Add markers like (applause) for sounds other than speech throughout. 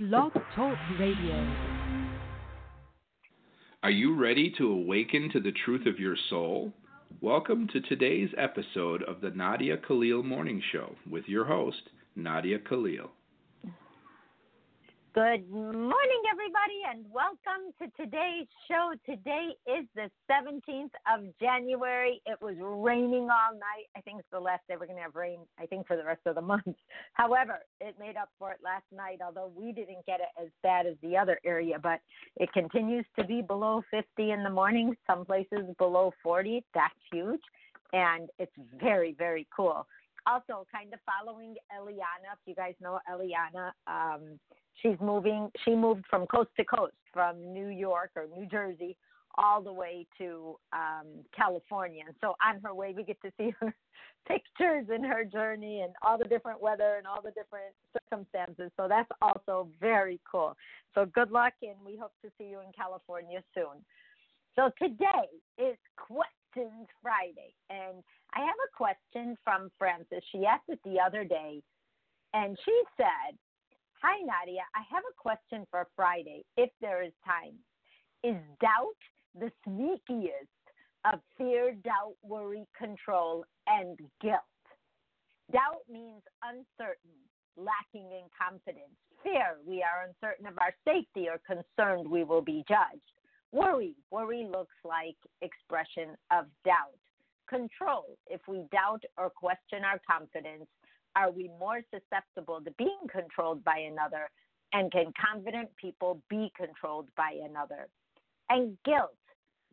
Blog Talk Radio. Are you ready to awaken to the truth of your soul? Welcome to today's episode of the Nadia Khalil Morning Show with your host, Nadia Khalil. Good morning, everybody, and welcome to today's show. Today is the 17th of January. It was raining all night. I think it's the last day we're going to have rain, I think, for the rest of the month. (laughs) However, it made up for it last night, although we didn't get it as bad as the other area, but it continues to be below 50 in the morning, some places below 40. That's huge, and it's very, very cool also kind of following Eliana. If you guys know Eliana, um, she's moving. She moved from coast to coast, from New York or New Jersey all the way to um, California. And so on her way, we get to see (laughs) her pictures in her journey and all the different weather and all the different circumstances. So that's also very cool. So good luck, and we hope to see you in California soon. So today is Questions Friday, and I have a question from Frances. She asked it the other day, and she said, Hi, Nadia. I have a question for Friday, if there is time. Is doubt the sneakiest of fear, doubt, worry, control, and guilt? Doubt means uncertain, lacking in confidence. Fear, we are uncertain of our safety or concerned we will be judged. Worry, worry looks like expression of doubt. Control, if we doubt or question our confidence, are we more susceptible to being controlled by another? And can confident people be controlled by another? And guilt,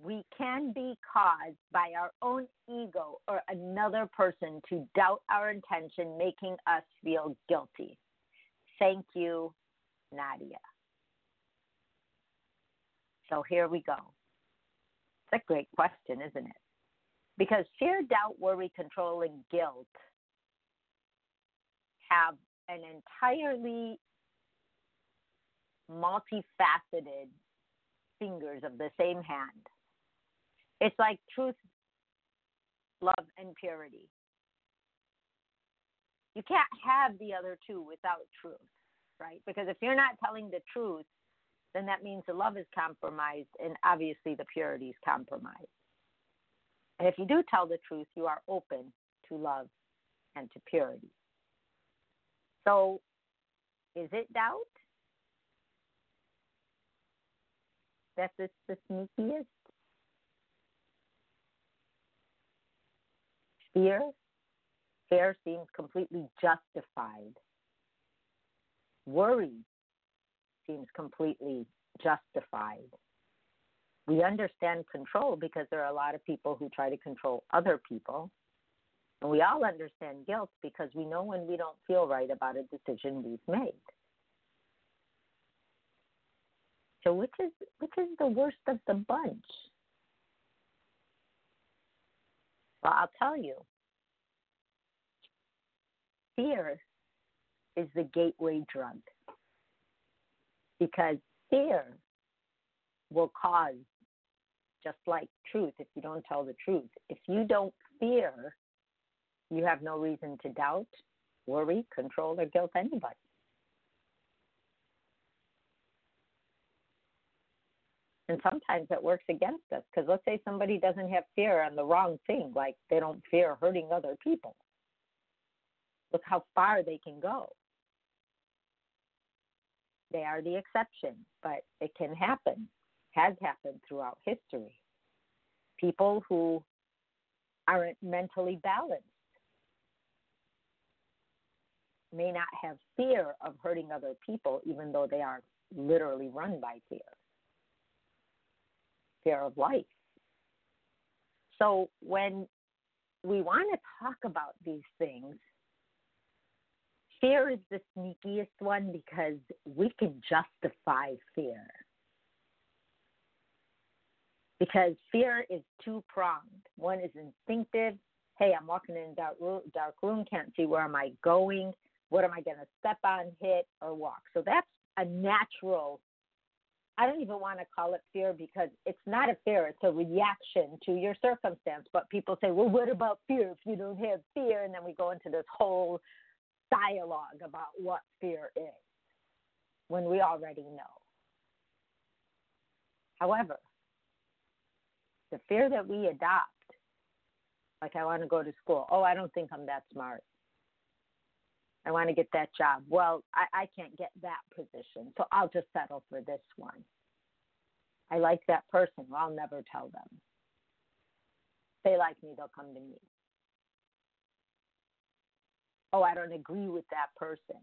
we can be caused by our own ego or another person to doubt our intention, making us feel guilty. Thank you, Nadia. So here we go. It's a great question, isn't it? Because fear, doubt, worry, control, and guilt have an entirely multifaceted fingers of the same hand. It's like truth, love, and purity. You can't have the other two without truth, right? Because if you're not telling the truth, then that means the love is compromised and obviously the purity is compromised. And if you do tell the truth, you are open to love and to purity. So, is it doubt? That the sneakiest? Fear? Fear seems completely justified. Worry seems completely justified. We understand control because there are a lot of people who try to control other people and we all understand guilt because we know when we don't feel right about a decision we've made. So which is which is the worst of the bunch? Well, I'll tell you. Fear is the gateway drug. Because fear will cause just like truth if you don't tell the truth. If you don't fear you have no reason to doubt, worry, control, or guilt anybody. And sometimes it works against us because let's say somebody doesn't have fear on the wrong thing, like they don't fear hurting other people. Look how far they can go. They are the exception, but it can happen, has happened throughout history. People who aren't mentally balanced may not have fear of hurting other people, even though they are literally run by fear fear of life. So when we want to talk about these things, fear is the sneakiest one because we can justify fear. Because fear is two pronged. One is instinctive. Hey, I'm walking in a dark room, dark room, can't see where am I going. What am I going to step on, hit, or walk? So that's a natural. I don't even want to call it fear because it's not a fear, it's a reaction to your circumstance. But people say, well, what about fear if you don't have fear? And then we go into this whole dialogue about what fear is. when we already know. However, the fear that we adopt, like I want to go to school, oh, I don't think I'm that smart. I want to get that job. Well, I, I can't get that position, so I'll just settle for this one. I like that person. Well, I'll never tell them. If they like me, they'll come to me. Oh, I don't agree with that person.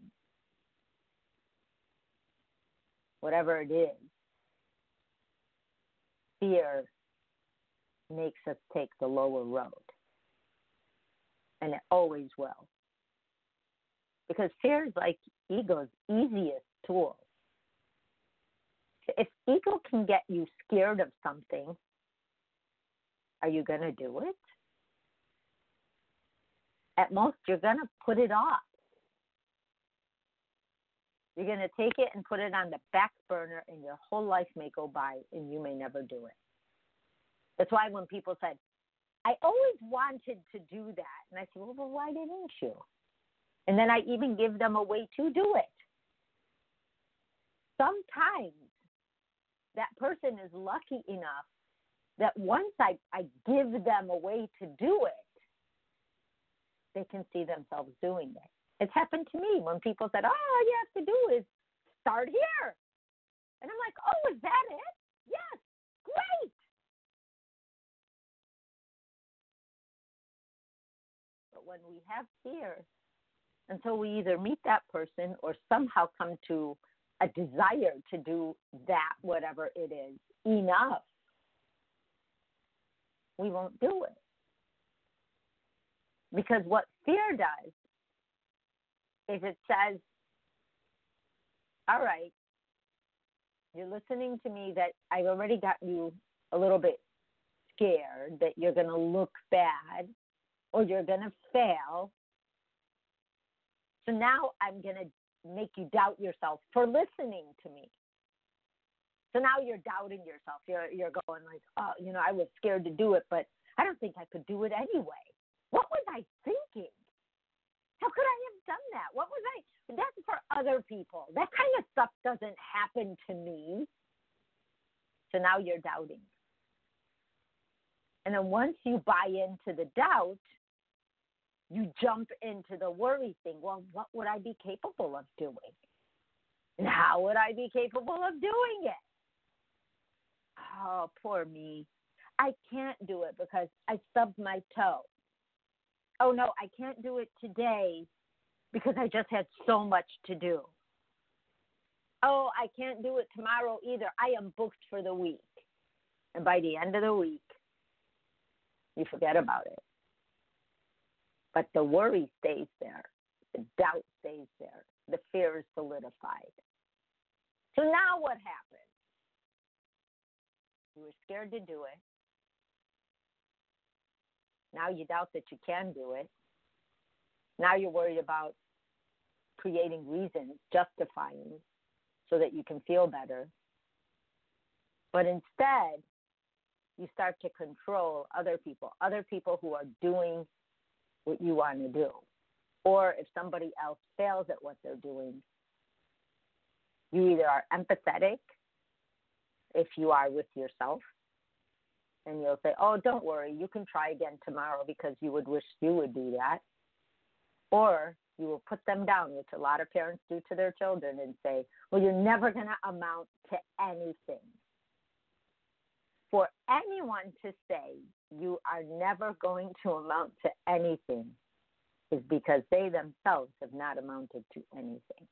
Whatever it is, fear makes us take the lower road. And it always will. Because fear is like ego's easiest tool. If ego can get you scared of something, are you going to do it? At most, you're going to put it off. You're going to take it and put it on the back burner, and your whole life may go by, and you may never do it. That's why when people said, I always wanted to do that, and I said, well, well why didn't you? And then I even give them a way to do it. Sometimes that person is lucky enough that once I, I give them a way to do it, they can see themselves doing it. It's happened to me when people said, Oh, all you have to do is start here. And I'm like, Oh, is that it? Yes, great. When we have fear, until we either meet that person or somehow come to a desire to do that, whatever it is, enough, we won't do it. Because what fear does is it says, all right, you're listening to me that I've already got you a little bit scared that you're going to look bad or you're going to fail. So now I'm going to make you doubt yourself for listening to me. So now you're doubting yourself. You're you're going like, oh, you know, I was scared to do it, but I don't think I could do it anyway. What was I thinking? How could I have done that? What was I? That's for other people. That kind of stuff doesn't happen to me. So now you're doubting. And then once you buy into the doubt, you jump into the worry thing. Well, what would I be capable of doing? And how would I be capable of doing it? Oh, poor me. I can't do it because I stubbed my toe. Oh, no, I can't do it today because I just had so much to do. Oh, I can't do it tomorrow either. I am booked for the week. And by the end of the week, you forget about it. But the worry stays there, the doubt stays there, the fear is solidified. So now what happens? You were scared to do it. Now you doubt that you can do it. Now you're worried about creating reasons, justifying so that you can feel better. But instead, you start to control other people, other people who are doing what you want to do. Or if somebody else fails at what they're doing, you either are empathetic if you are with yourself, and you'll say, Oh, don't worry, you can try again tomorrow because you would wish you would do that. Or you will put them down, which a lot of parents do to their children, and say, Well, you're never going to amount to anything. For anyone to say you are never going to amount to anything is because they themselves have not amounted to anything.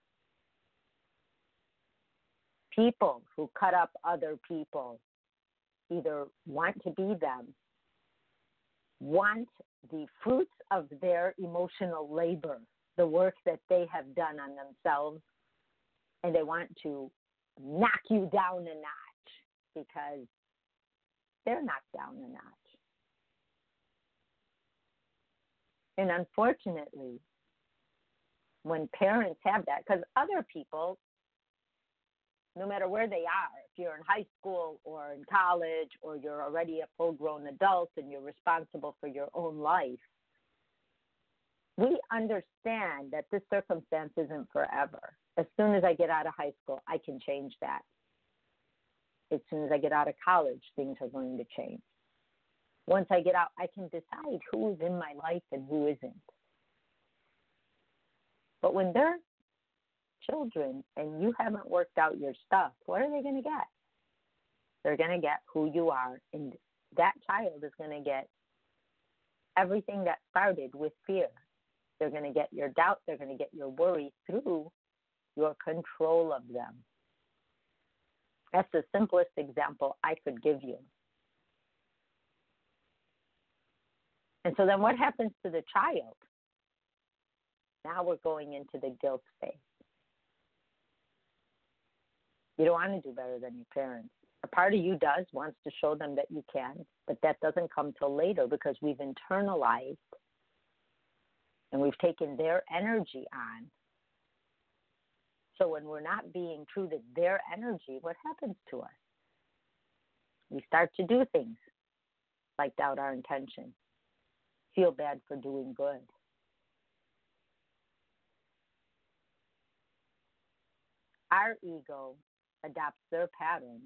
People who cut up other people either want to be them, want the fruits of their emotional labor, the work that they have done on themselves, and they want to knock you down a notch because they're knocked down a notch. And unfortunately, when parents have that, because other people no matter where they are, if you're in high school or in college or you're already a full grown adult and you're responsible for your own life, we understand that this circumstance isn't forever. As soon as I get out of high school, I can change that. As soon as I get out of college, things are going to change. Once I get out, I can decide who is in my life and who isn't. But when they're children and you haven't worked out your stuff, what are they going to get? They're going to get who you are, and that child is going to get everything that started with fear. They're going to get your doubt, they're going to get your worry through your control of them. That's the simplest example I could give you. And so then what happens to the child? Now we're going into the guilt phase. You don't want to do better than your parents. A part of you does, wants to show them that you can, but that doesn't come till later because we've internalized and we've taken their energy on. So when we're not being true to their energy, what happens to us? We start to do things like doubt our intention, feel bad for doing good. Our ego adopts their pattern.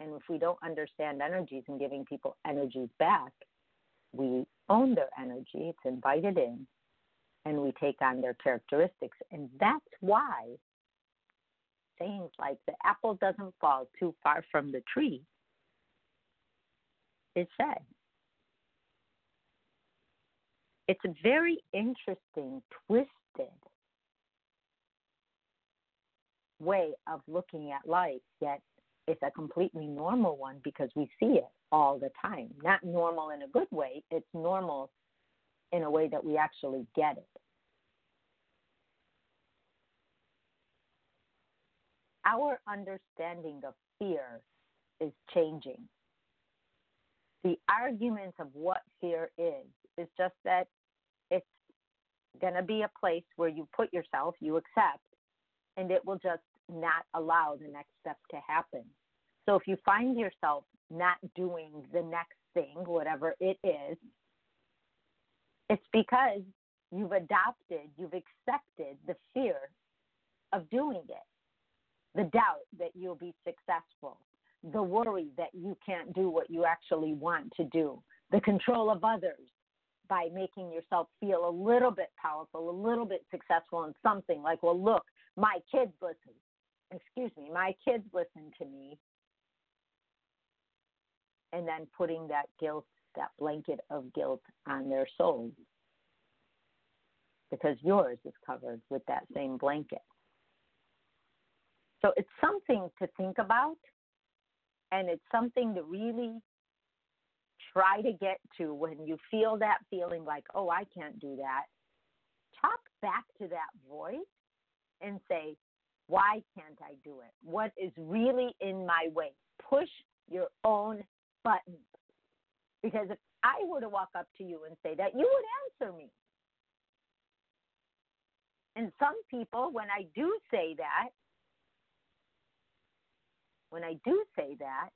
And if we don't understand energies and giving people energies back, we own their energy, it's invited in, and we take on their characteristics. And that's why sayings like the apple doesn't fall too far from the tree is said. It's a very interesting, twisted way of looking at life, yet it's a completely normal one because we see it all the time. Not normal in a good way, it's normal in a way that we actually get it. Our understanding of fear is changing. The argument of what fear is is just that it's going to be a place where you put yourself, you accept, and it will just not allow the next step to happen. So if you find yourself not doing the next thing, whatever it is, it's because you've adopted, you've accepted the fear of doing it, the doubt that you'll be successful, the worry that you can't do what you actually want to do, the control of others by making yourself feel a little bit powerful, a little bit successful in something like, well, look, my kids listen. Excuse me, my kids listen to me. And then putting that guilt, that blanket of guilt on their souls. Because yours is covered with that same blanket. So it's something to think about, and it's something to really try to get to when you feel that feeling like, oh, I can't do that. Talk back to that voice and say, why can't I do it? What is really in my way? Push your own button. Because if I were to walk up to you and say that, you would answer me. And some people, when I do say that, when I do say that,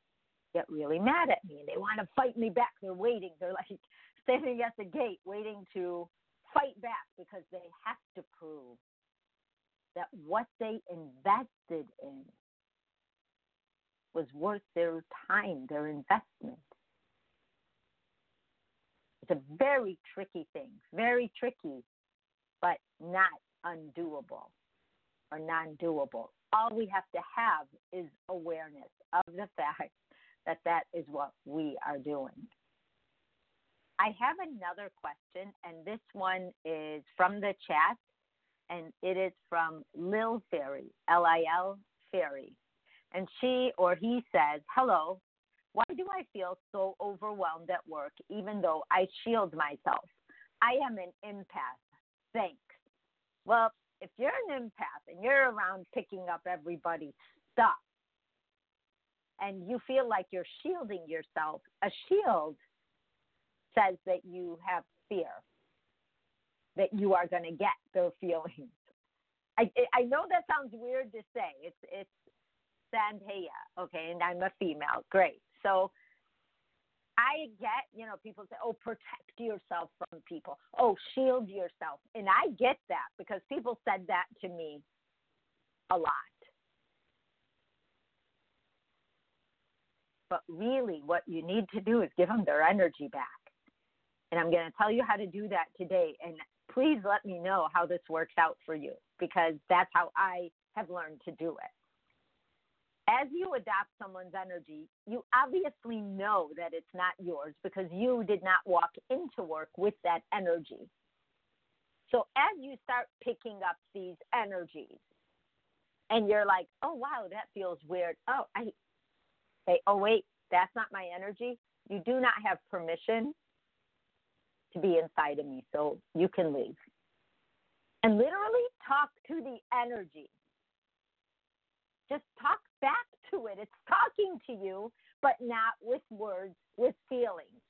get really mad at me and they want to fight me back. They're waiting. They're like (laughs) standing at the gate waiting to fight back because they have to prove that what they invested in was worth their time, their investment. It's a very tricky thing, very tricky, but not undoable or non doable. All we have to have is awareness of the (laughs) fact that that is what we are doing. I have another question, and this one is from the chat and it is from Lil Fairy, L I L Fairy. And she or he says, Hello, why do I feel so overwhelmed at work even though I shield myself? I am an empath. Thanks. Well, if you're an empath and you're around picking up everybody's stuff and you feel like you're shielding yourself, a shield says that you have fear that you are going to get those (laughs) feelings. I I know that sounds weird to say. It's it's Sandhya, okay, and I'm a female. Great. So I get, you know, people say, oh, protect yourself from people. Oh, shield yourself. And I get that because people said that to me a lot. But really, what you need to do is give them their energy back. And I'm going to tell you how to do that today. And please let me know how this works out for you because that's how I have learned to do it as you adopt someone's energy, you obviously know that it's not yours because you did not walk into work with that energy. So as you start picking up these energies, and you're like, oh wow, that feels weird. Oh, I say, oh wait, that's not my energy. You do not have permission to be inside of me, so you can leave. And literally talk to the energy. Just talk back to it. It's talking to you, but not with words, with feelings.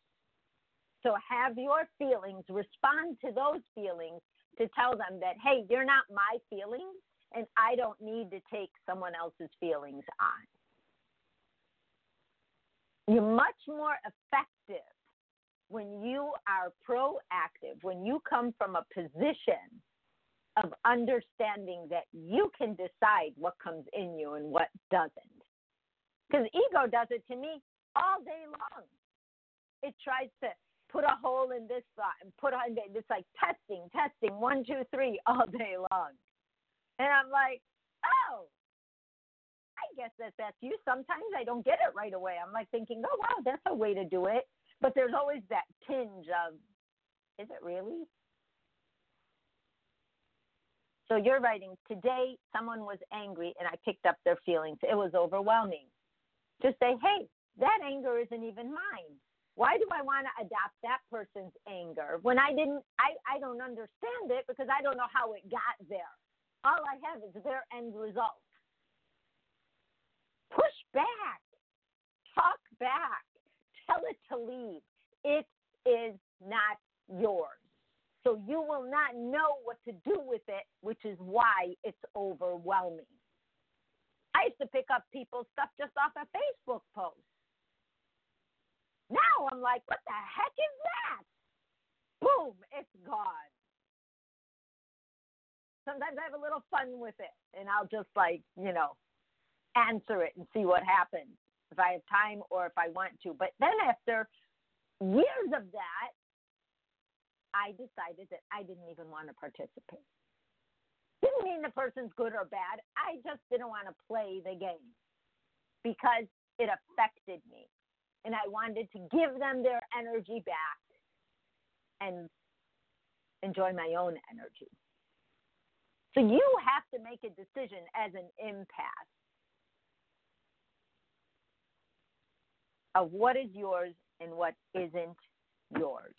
So have your feelings, respond to those feelings to tell them that, hey, you're not my feelings, and I don't need to take someone else's feelings on. You're much more effective when you are proactive, when you come from a position of understanding that you can decide what comes in you and what doesn't. Because ego does it to me all day long. It tries to put a hole in this thought and put on it's like testing, testing, one, two, three (laughs) all day long. And I'm like, oh, I guess that that's you. Sometimes I don't get it right away. I'm like thinking, oh wow, that's a way to do it. But there's always that tinge of, is it really? So you're writing, today someone was angry and I picked up their feelings. It was overwhelming. Just say, hey, that anger isn't even mine. Why do I want to adopt that person's anger when I didn't, I, I don't understand it because I don't know how it got there. All I have is their end result. Push back, talk back, tell it to leave. It is not yours. So you will not know what to do with it, which is why it's overwhelming. I used to pick up people's stuff just off a Facebook post. Now I'm like, what the heck is that? Boom, it's gone. Sometimes I have a little fun with it and I'll just like, you know, answer it and see what happens if I have time or if I want to. But then after years of that, I decided that I didn't even want to participate. Didn't mean the person's good or bad. I just didn't want to play the game because it affected me. And I wanted to give them their energy back and enjoy my own energy. So you have to make a decision as an empath of what is yours and what isn't yours.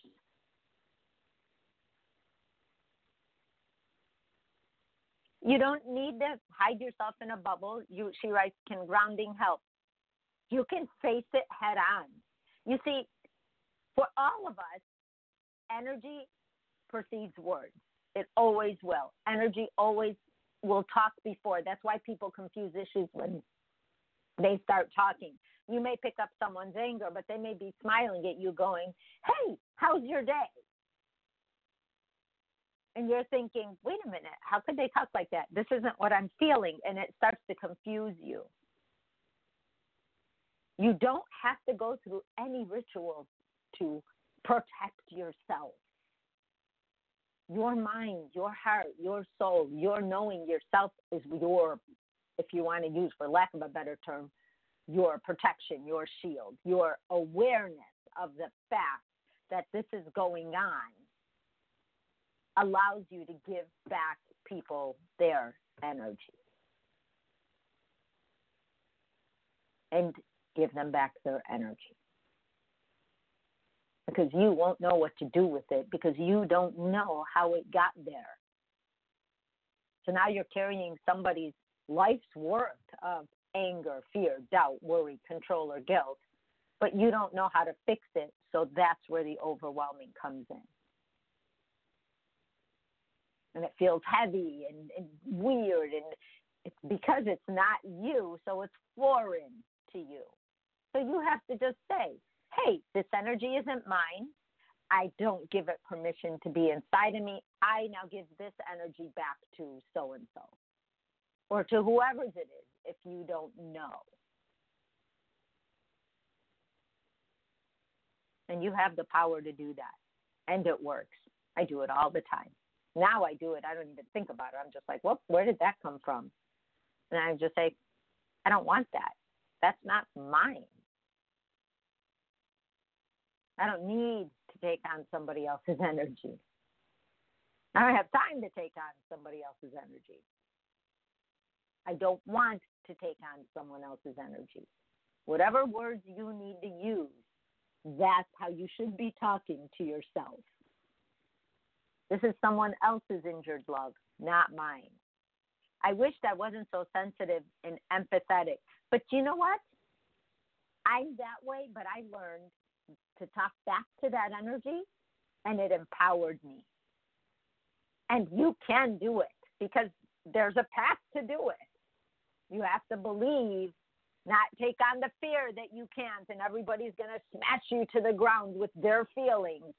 You don't need to hide yourself in a bubble. You, she writes, can grounding help? You can face it head on. You see, for all of us, energy precedes words. It always will. Energy always will talk before. That's why people confuse issues when they start talking. You may pick up someone's anger, but they may be smiling at you, going, Hey, how's your day? And you're thinking, wait a minute, how could they talk like that? This isn't what I'm feeling. And it starts to confuse you. You don't have to go through any ritual to protect yourself. Your mind, your heart, your soul, your knowing yourself is your, if you want to use, for lack of a better term, your protection, your shield, your awareness of the fact that this is going on allows you to give back people their energy and give them back their energy. Because you won't know what to do with it because you don't know how it got there. So now you're carrying somebody's life's worth of anger, fear, doubt, worry, control, or guilt, but you don't know how to fix it. So that's where the overwhelming comes in and it feels heavy and, and weird and it's because it's not you, so it's foreign to you. So you have to just say, hey, this energy isn't mine. I don't give it permission to be inside of me. I now give this energy back to so and so or to whoever's it is if you don't know. And you have the power to do that. And it works. I do it all the time. Now I do it. I don't even think about it. I'm just like, well, where did that come from? And I just say, I don't want that. That's not mine. I don't need to take on somebody else's (laughs) energy. I don't have time to take on somebody else's energy. I don't want to take on someone else's energy. Whatever words you need to use, that's how you should be talking to yourself. This is someone else's injured love, not mine. I wished I wasn't so sensitive and empathetic. But you know what? I'm that way, but I learned to talk back to that energy and it empowered me. And you can do it because there's a path to do it. You have to believe, not take on the fear that you can't, and everybody's going to smash you to the ground with their feelings.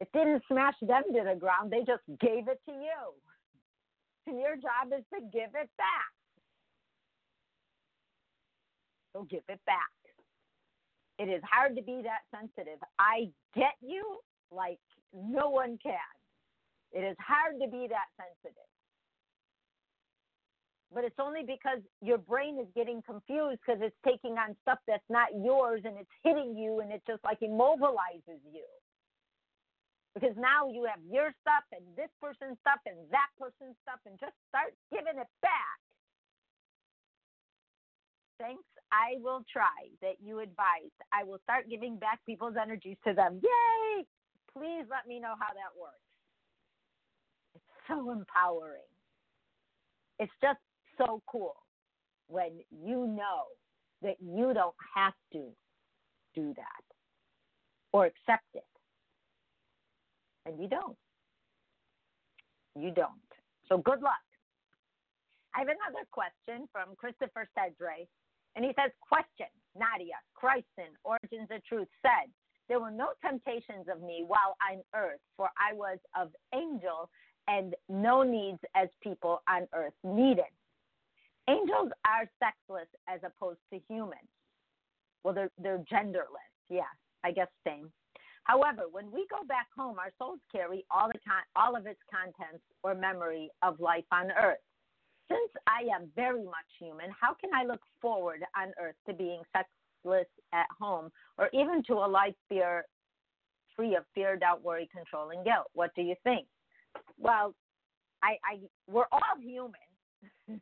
It didn't smash them to the ground, they just gave it to you. And your job is to give it back. So give it back. It is hard to be that sensitive. I get you like no one can. It is hard to be that sensitive but it's only because your brain is getting confused because it's taking on stuff that's not yours and it's hitting you and it just like immobilizes you. Because now you have your stuff and this person's stuff and that person's stuff and just start giving it back. Thanks. I will try that you advised. I will start giving back people's energies to them. Yay! Please let me know how that works. It's so empowering. It's just so cool when you know that you don't have to do that or accept it. And you don't. You don't. So good luck. I have another question from Christopher Sedre. And he says, Question Nadia, Christ in Origins of Truth said, There were no temptations of me while on earth, for I was of angel and no needs as people on earth needed. Angels are sexless as opposed to humans. Well, they're they're genderless. Yeah, I guess same. However, when we go back home, our souls carry all the con- all of its contents or memory of life on Earth. Since I am very much human, how can I look forward on Earth to being sexless at home, or even to a life fear free of fear, doubt, worry, control, and guilt? What do you think? Well, I, I we're all human. (laughs)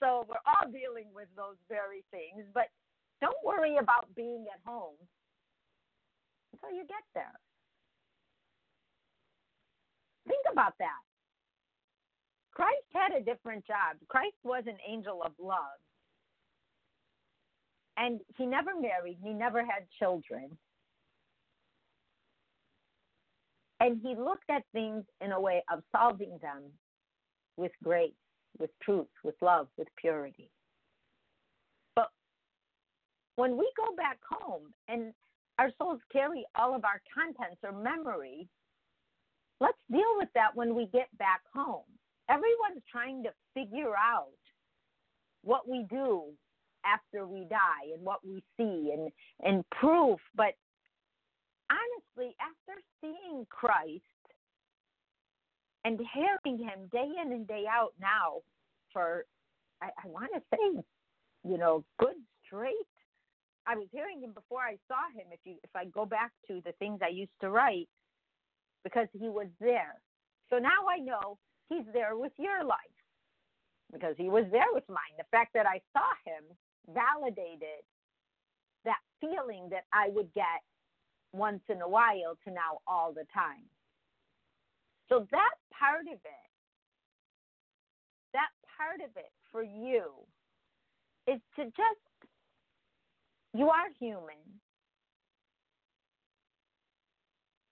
So we're all dealing with those very things, but don't worry about being at home until you get there. Think about that. Christ had a different job. Christ was an angel of love. And he never married, he never had children. And he looked at things in a way of solving them with grace with truth, with love, with purity. But when we go back home and our souls carry all of our contents or memory, let's deal with that when we get back home. Everyone's trying to figure out what we do after we die and what we see and, and proof. But honestly, after seeing Christ and hearing him day in and day out now for I, I want to say, you know, good straight. I was hearing him before I saw him. If you if I go back to the things I used to write, because he was there. So now I know he's there with your life because he was there with mine. The fact that I saw him validated that feeling that I would get once in a while to now all the time. So that part of it, that part of it for you is to just, you are human.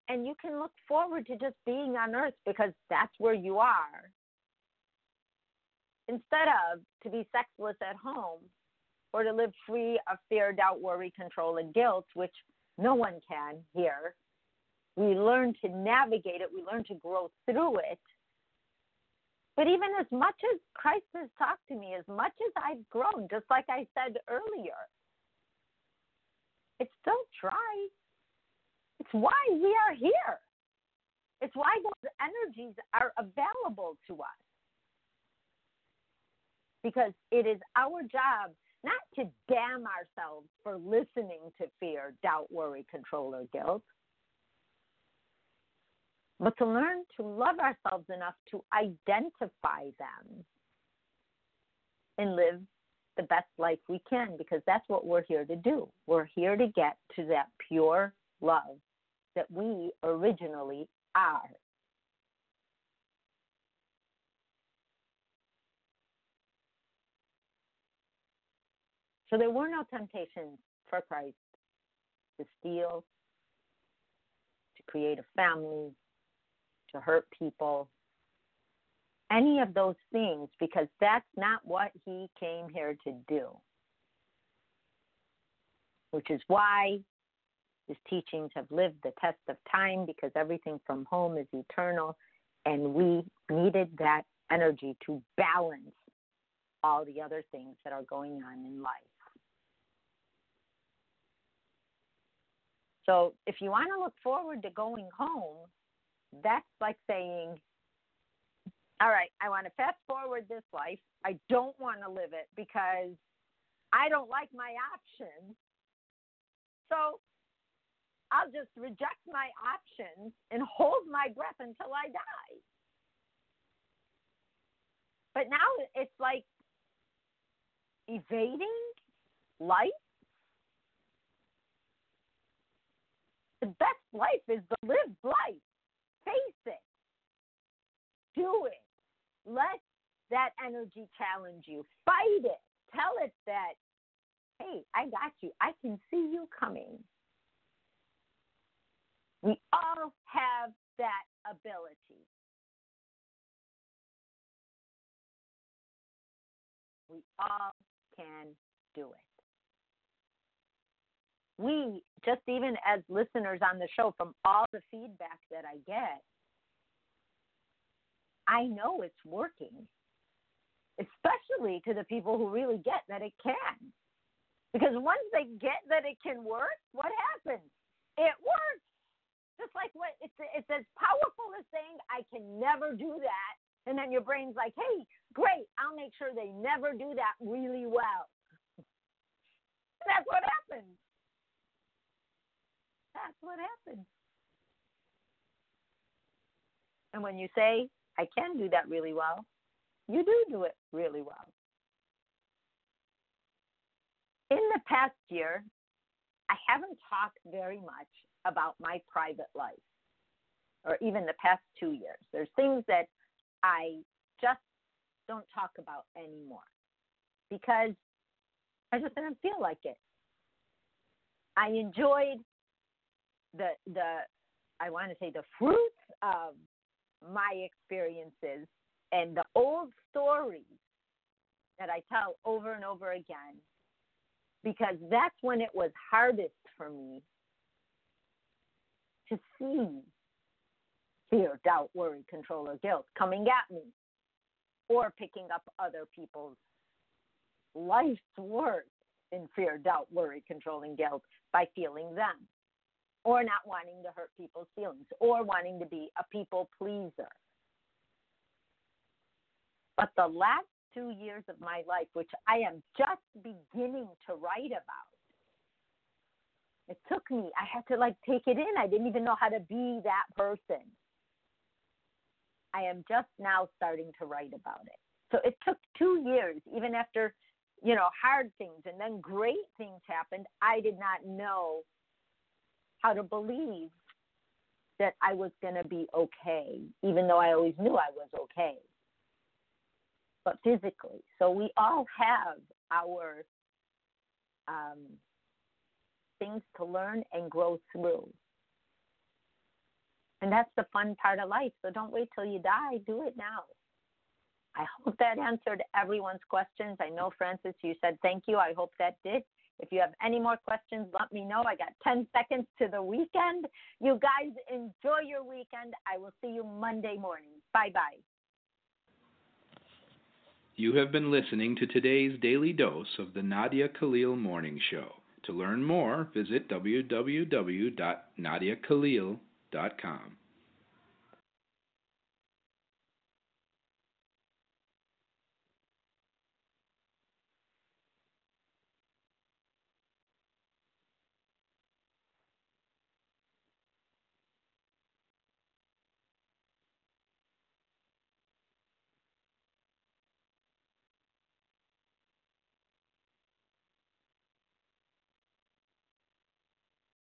And you can look forward to just being on earth because that's where you are. Instead of to be sexless at home or to live free of fear, doubt, worry, control, and guilt, which no one can here. We learn to navigate it, we learn to grow through it. But even as much as Christ has talked to me, as much as I've grown, just like I said earlier, it's still dry. It's why we are here. It's why those energies are available to us. Because it is our job not to damn ourselves for listening to fear, doubt, worry, control, or guilt, but to learn to love ourselves enough to identify them and live the best life we can because that's what we're here to do. We're here to get to that pure love that we originally are. So there were no temptations for Christ to steal, to create a family, to hurt people, any of those things, because that's not what he came here to do. Which is why his teachings have lived the test of time, because everything from home is eternal, and we needed that energy to balance all the other things that are going on in life. So if you want to look forward to going home, that's like saying, all right, I want to fast forward this life. I don't want to live it because I don't like my options. So I'll just reject my options and hold my breath until I die. But now it's like evading life. The best life is the lived life. Face it. Do it. Let that energy challenge you. Fight it. Tell it that, hey, I got you. I can see you coming. We all have that ability. We all can do it. We, just even as listeners on the show, from all the feedback that I get, I know it's working, especially to the people who really get that it can. Because once they get that it can work, what happens? It works. Just like what it's it's as powerful as saying I can never do that, and then your brain's like, hey, great, I'll make sure they never do that really well. That's what happens. That's what happens. And when you say, I can do that really well, you do do it really well. In the past year, I haven't talked very much about my private life, or even the past two years. There's things that I just don't talk about anymore because I just didn't feel like it. I enjoyed the the I want to say the fruits of my experiences and the old stories that I tell over and over again because that's when it was hardest for me to see fear, doubt, worry, control, or guilt coming at me or picking up other people's life's work in fear, doubt, worry, control, and guilt by feeling them or not wanting to hurt people's feelings or wanting to be a people pleaser. But the last two years of my life, which I am just beginning to write about, it took me, I had to like take it in. I didn't even know how to be that person. I am just now starting to write about it. So it took two years, even after, you know, hard things and then great things happened. I did not know how to believe that I was going to be okay, even though I always knew I was okay. But physically. So we all have our um, things to learn and grow through. And that's the fun part of life. So don't wait till you die. Do it now. I hope that answered everyone's questions. I know, Francis, you said thank you. I hope that did. If you have any more questions, let me know. I got 10 seconds to the weekend. You guys enjoy your weekend. I will see you Monday morning. Bye bye. You have been listening to today's daily dose of the Nadia Khalil Morning Show. To learn more, visit www.nadiakhalil.com.